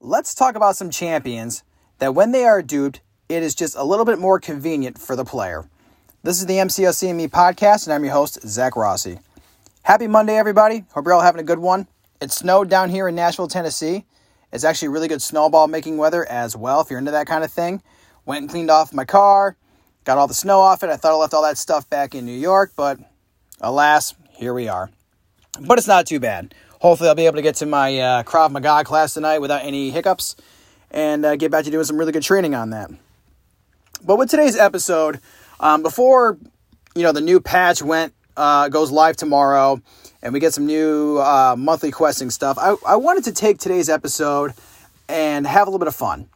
let's talk about some champions that when they are duped, it is just a little bit more convenient for the player. This is the MCOC and Me podcast, and I'm your host, Zach Rossi. Happy Monday, everybody. Hope you're all having a good one. It snowed down here in Nashville, Tennessee. It's actually really good snowball making weather as well, if you're into that kind of thing. Went and cleaned off my car, got all the snow off it. I thought I left all that stuff back in New York, but alas, here we are. But it's not too bad. Hopefully, I'll be able to get to my uh, Krav Maga class tonight without any hiccups and uh, get back to doing some really good training on that. But with today's episode, um, before you know the new patch went uh, goes live tomorrow, and we get some new uh, monthly questing stuff, I, I wanted to take today's episode and have a little bit of fun.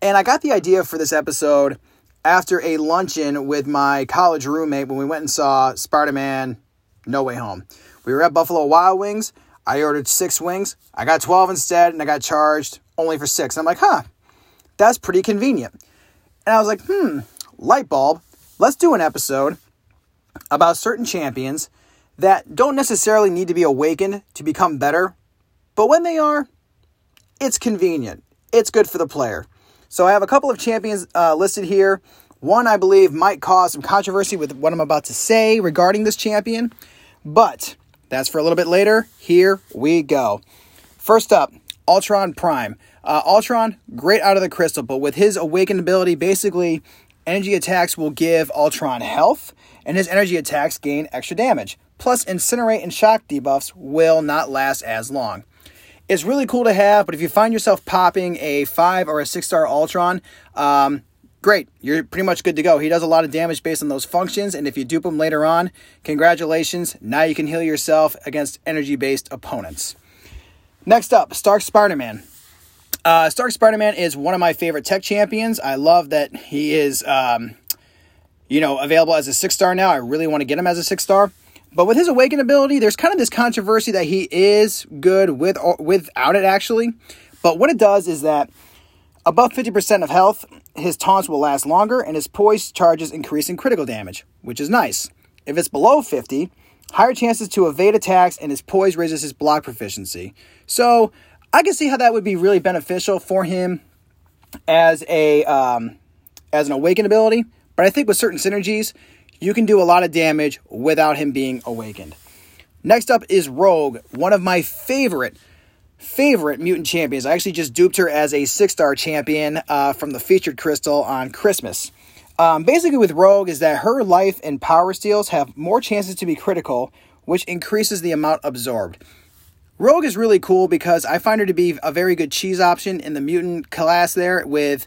And I got the idea for this episode after a luncheon with my college roommate when we went and saw Spider Man No Way Home. We were at Buffalo Wild Wings. I ordered six wings. I got 12 instead, and I got charged only for six. And I'm like, huh, that's pretty convenient. And I was like, hmm, light bulb. Let's do an episode about certain champions that don't necessarily need to be awakened to become better, but when they are, it's convenient. It's good for the player. So I have a couple of champions uh, listed here. One I believe might cause some controversy with what I'm about to say regarding this champion, but that's for a little bit later. Here we go. First up, Ultron Prime. Uh, Ultron, great out of the crystal, but with his awakened ability, basically, energy attacks will give Ultron health, and his energy attacks gain extra damage. Plus, Incinerate and Shock debuffs will not last as long. It's really cool to have, but if you find yourself popping a 5 or a 6 star Ultron, um, great. You're pretty much good to go. He does a lot of damage based on those functions, and if you dupe him later on, congratulations. Now you can heal yourself against energy based opponents. Next up, Stark Spider Man. Uh, Stark Spider Man is one of my favorite tech champions. I love that he is, um, you know, available as a six star now. I really want to get him as a six star. But with his awaken ability, there's kind of this controversy that he is good with or without it actually. But what it does is that Above 50% of health, his taunts will last longer and his poise charges increase in critical damage, which is nice. If it's below 50, higher chances to evade attacks and his poise raises his block proficiency. So I can see how that would be really beneficial for him as a um, as an awaken ability. But I think with certain synergies, you can do a lot of damage without him being awakened. Next up is Rogue, one of my favorite favorite mutant champions. I actually just duped her as a six star champion uh, from the featured crystal on Christmas. Um, basically, with Rogue, is that her life and power steals have more chances to be critical, which increases the amount absorbed. Rogue is really cool because I find her to be a very good cheese option in the mutant class there with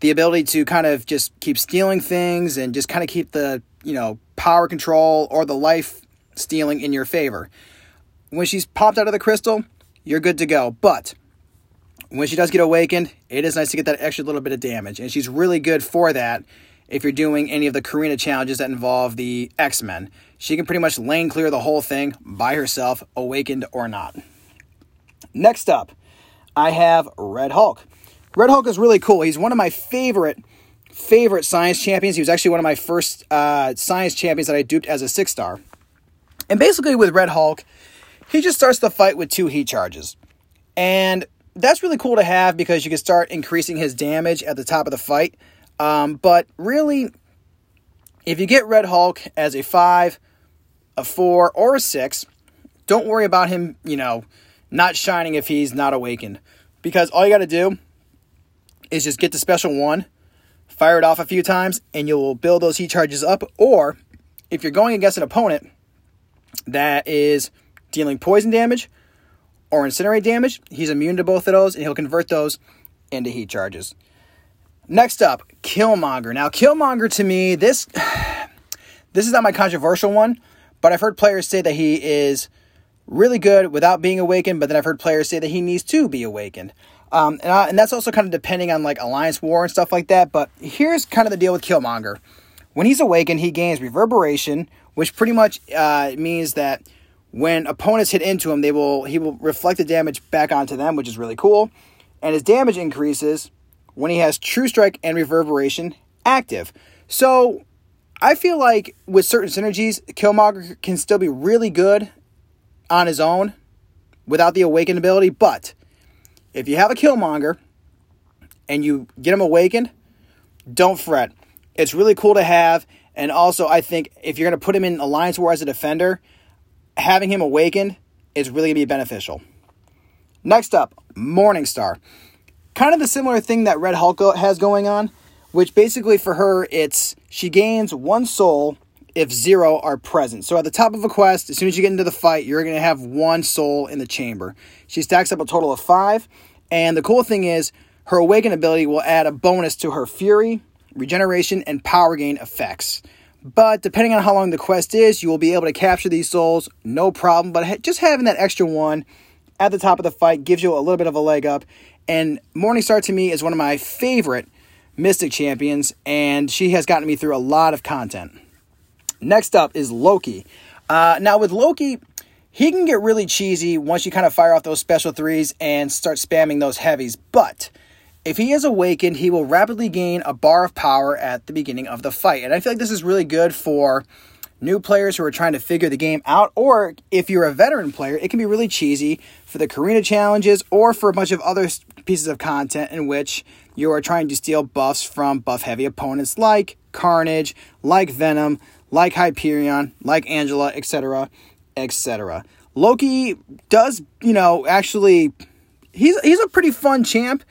the ability to kind of just keep stealing things and just kind of keep the, you know, power control or the life stealing in your favor. When she's popped out of the crystal, you're good to go. But when she does get awakened, it is nice to get that extra little bit of damage. And she's really good for that if you're doing any of the Carina challenges that involve the X Men. She can pretty much lane clear the whole thing by herself, awakened or not. Next up, I have Red Hulk. Red Hulk is really cool. He's one of my favorite favorite science champions. He was actually one of my first uh, science champions that I duped as a six star. And basically, with Red Hulk, he just starts the fight with two heat charges. And that's really cool to have because you can start increasing his damage at the top of the fight. Um, but really, if you get Red Hulk as a 5, a 4, or a 6, don't worry about him, you know, not shining if he's not awakened. Because all you got to do is just get the special one, fire it off a few times, and you'll build those heat charges up. Or if you're going against an opponent that is dealing poison damage or incinerate damage. He's immune to both of those, and he'll convert those into heat charges. Next up, Killmonger. Now, Killmonger to me, this this is not my controversial one, but I've heard players say that he is really good without being awakened, but then I've heard players say that he needs to be awakened. Um, and, I, and that's also kind of depending on like Alliance War and stuff like that. But here's kind of the deal with Killmonger. When he's awakened, he gains reverberation, which pretty much uh, means that when opponents hit into him, they will he will reflect the damage back onto them, which is really cool. And his damage increases when he has True Strike and Reverberation active. So I feel like with certain synergies, Killmonger can still be really good on his own without the Awaken ability, but if you have a Killmonger and you get him awakened, don't fret. It's really cool to have. And also, I think if you're going to put him in Alliance War as a defender, having him awakened is really going to be beneficial. Next up, Morningstar. Kind of the similar thing that Red Hulk has going on, which basically for her, it's she gains one soul if zero are present. So at the top of a quest, as soon as you get into the fight, you're going to have one soul in the chamber. She stacks up a total of five. And the cool thing is, her awaken ability will add a bonus to her fury, regeneration, and power gain effects. But depending on how long the quest is, you will be able to capture these souls, no problem. But just having that extra one at the top of the fight gives you a little bit of a leg up. And Morningstar to me is one of my favorite Mystic champions, and she has gotten me through a lot of content. Next up is Loki. Uh, now, with Loki, he can get really cheesy once you kind of fire off those special threes and start spamming those heavies. But if he is awakened, he will rapidly gain a bar of power at the beginning of the fight. And I feel like this is really good for new players who are trying to figure the game out, or if you're a veteran player, it can be really cheesy for the Carina challenges or for a bunch of other pieces of content in which you are trying to steal buffs from buff heavy opponents like Carnage, like Venom, like Hyperion, like Angela, etc., etc. Loki does, you know, actually, he's he's a pretty fun champ.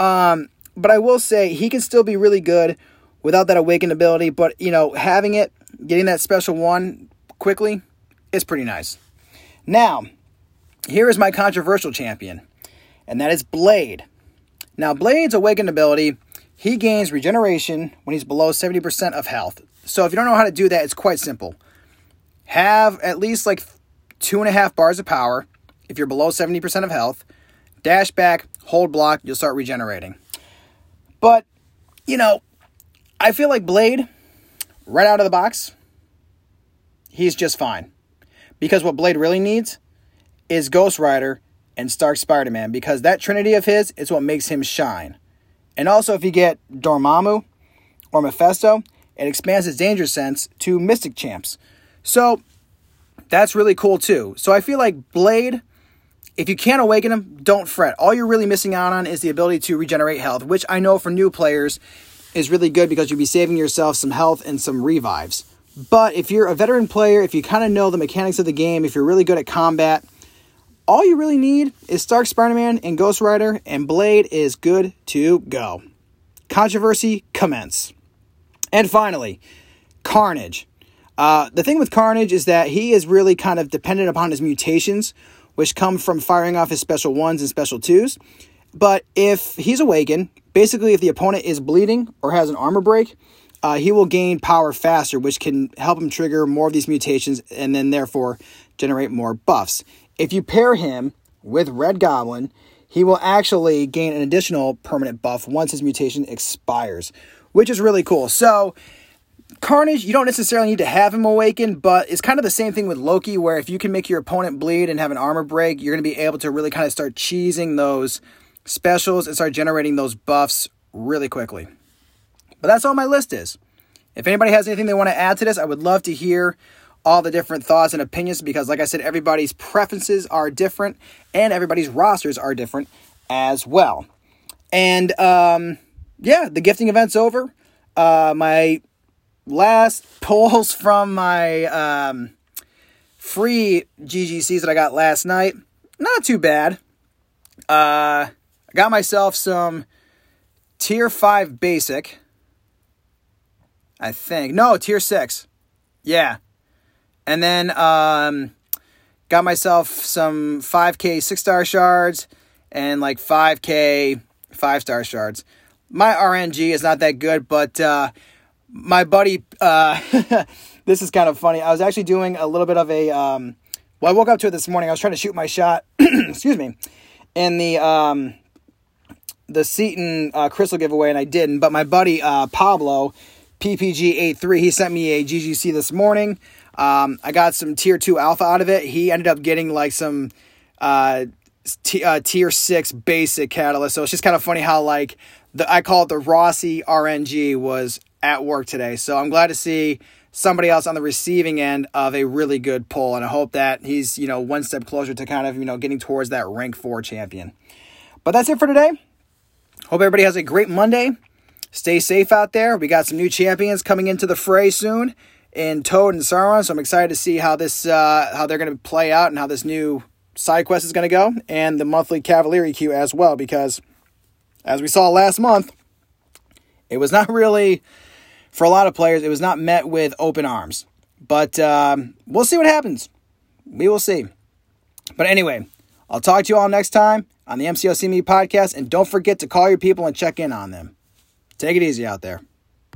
Um, but I will say he can still be really good without that awakened ability. But you know, having it, getting that special one quickly, is pretty nice. Now, here is my controversial champion, and that is Blade. Now, Blade's awakened ability, he gains regeneration when he's below 70% of health. So if you don't know how to do that, it's quite simple. Have at least like two and a half bars of power if you're below 70% of health. Dash back, hold block, you'll start regenerating. But, you know, I feel like Blade, right out of the box, he's just fine. Because what Blade really needs is Ghost Rider and Stark Spider Man, because that trinity of his is what makes him shine. And also, if you get Dormammu or Mephisto, it expands his danger sense to Mystic champs. So that's really cool too. So I feel like Blade, if you can't awaken him, don't fret. All you're really missing out on is the ability to regenerate health, which I know for new players is really good because you'll be saving yourself some health and some revives. But if you're a veteran player, if you kind of know the mechanics of the game, if you're really good at combat, all you really need is Stark Spider Man and Ghost Rider, and Blade is good to go. Controversy commence. And finally, Carnage. Uh, the thing with Carnage is that he is really kind of dependent upon his mutations, which come from firing off his special ones and special twos. But if he's awakened, basically, if the opponent is bleeding or has an armor break, uh, he will gain power faster, which can help him trigger more of these mutations and then therefore generate more buffs. If you pair him with Red Goblin, he will actually gain an additional permanent buff once his mutation expires, which is really cool. So, Carnage, you don't necessarily need to have him awaken, but it's kind of the same thing with Loki, where if you can make your opponent bleed and have an armor break, you're going to be able to really kind of start cheesing those specials and start generating those buffs really quickly. But that's all my list is. If anybody has anything they want to add to this, I would love to hear all the different thoughts and opinions because, like I said, everybody's preferences are different and everybody's rosters are different as well. And um, yeah, the gifting event's over. Uh, my last polls from my um, free GGCs that I got last night, not too bad. Uh, I got myself some tier 5 basic. I think. No, tier 6. Yeah. And then um, got myself some 5k 6 star shards and like 5k 5 star shards my RNG is not that good, but uh, my buddy, uh, this is kind of funny. I was actually doing a little bit of a. Um, well, I woke up to it this morning. I was trying to shoot my shot. excuse me, in the um, the Seatin uh, crystal giveaway, and I didn't. But my buddy uh, Pablo, PPG83, he sent me a GGC this morning. Um, I got some tier two alpha out of it. He ended up getting like some uh, t- uh, tier six basic catalyst. So it's just kind of funny how like the I call it the Rossi RNG was at work today. So I'm glad to see somebody else on the receiving end of a really good pull, and I hope that he's you know one step closer to kind of you know getting towards that rank four champion. But that's it for today. Hope everybody has a great Monday. Stay safe out there. We got some new champions coming into the fray soon in Toad and Sauron, so I'm excited to see how this uh, how they're going to play out and how this new side quest is going to go, and the monthly Cavalier EQ as well. Because as we saw last month, it was not really for a lot of players. It was not met with open arms. But um, we'll see what happens. We will see. But anyway, I'll talk to you all next time on the MCOC Me podcast, and don't forget to call your people and check in on them. Take it easy out there.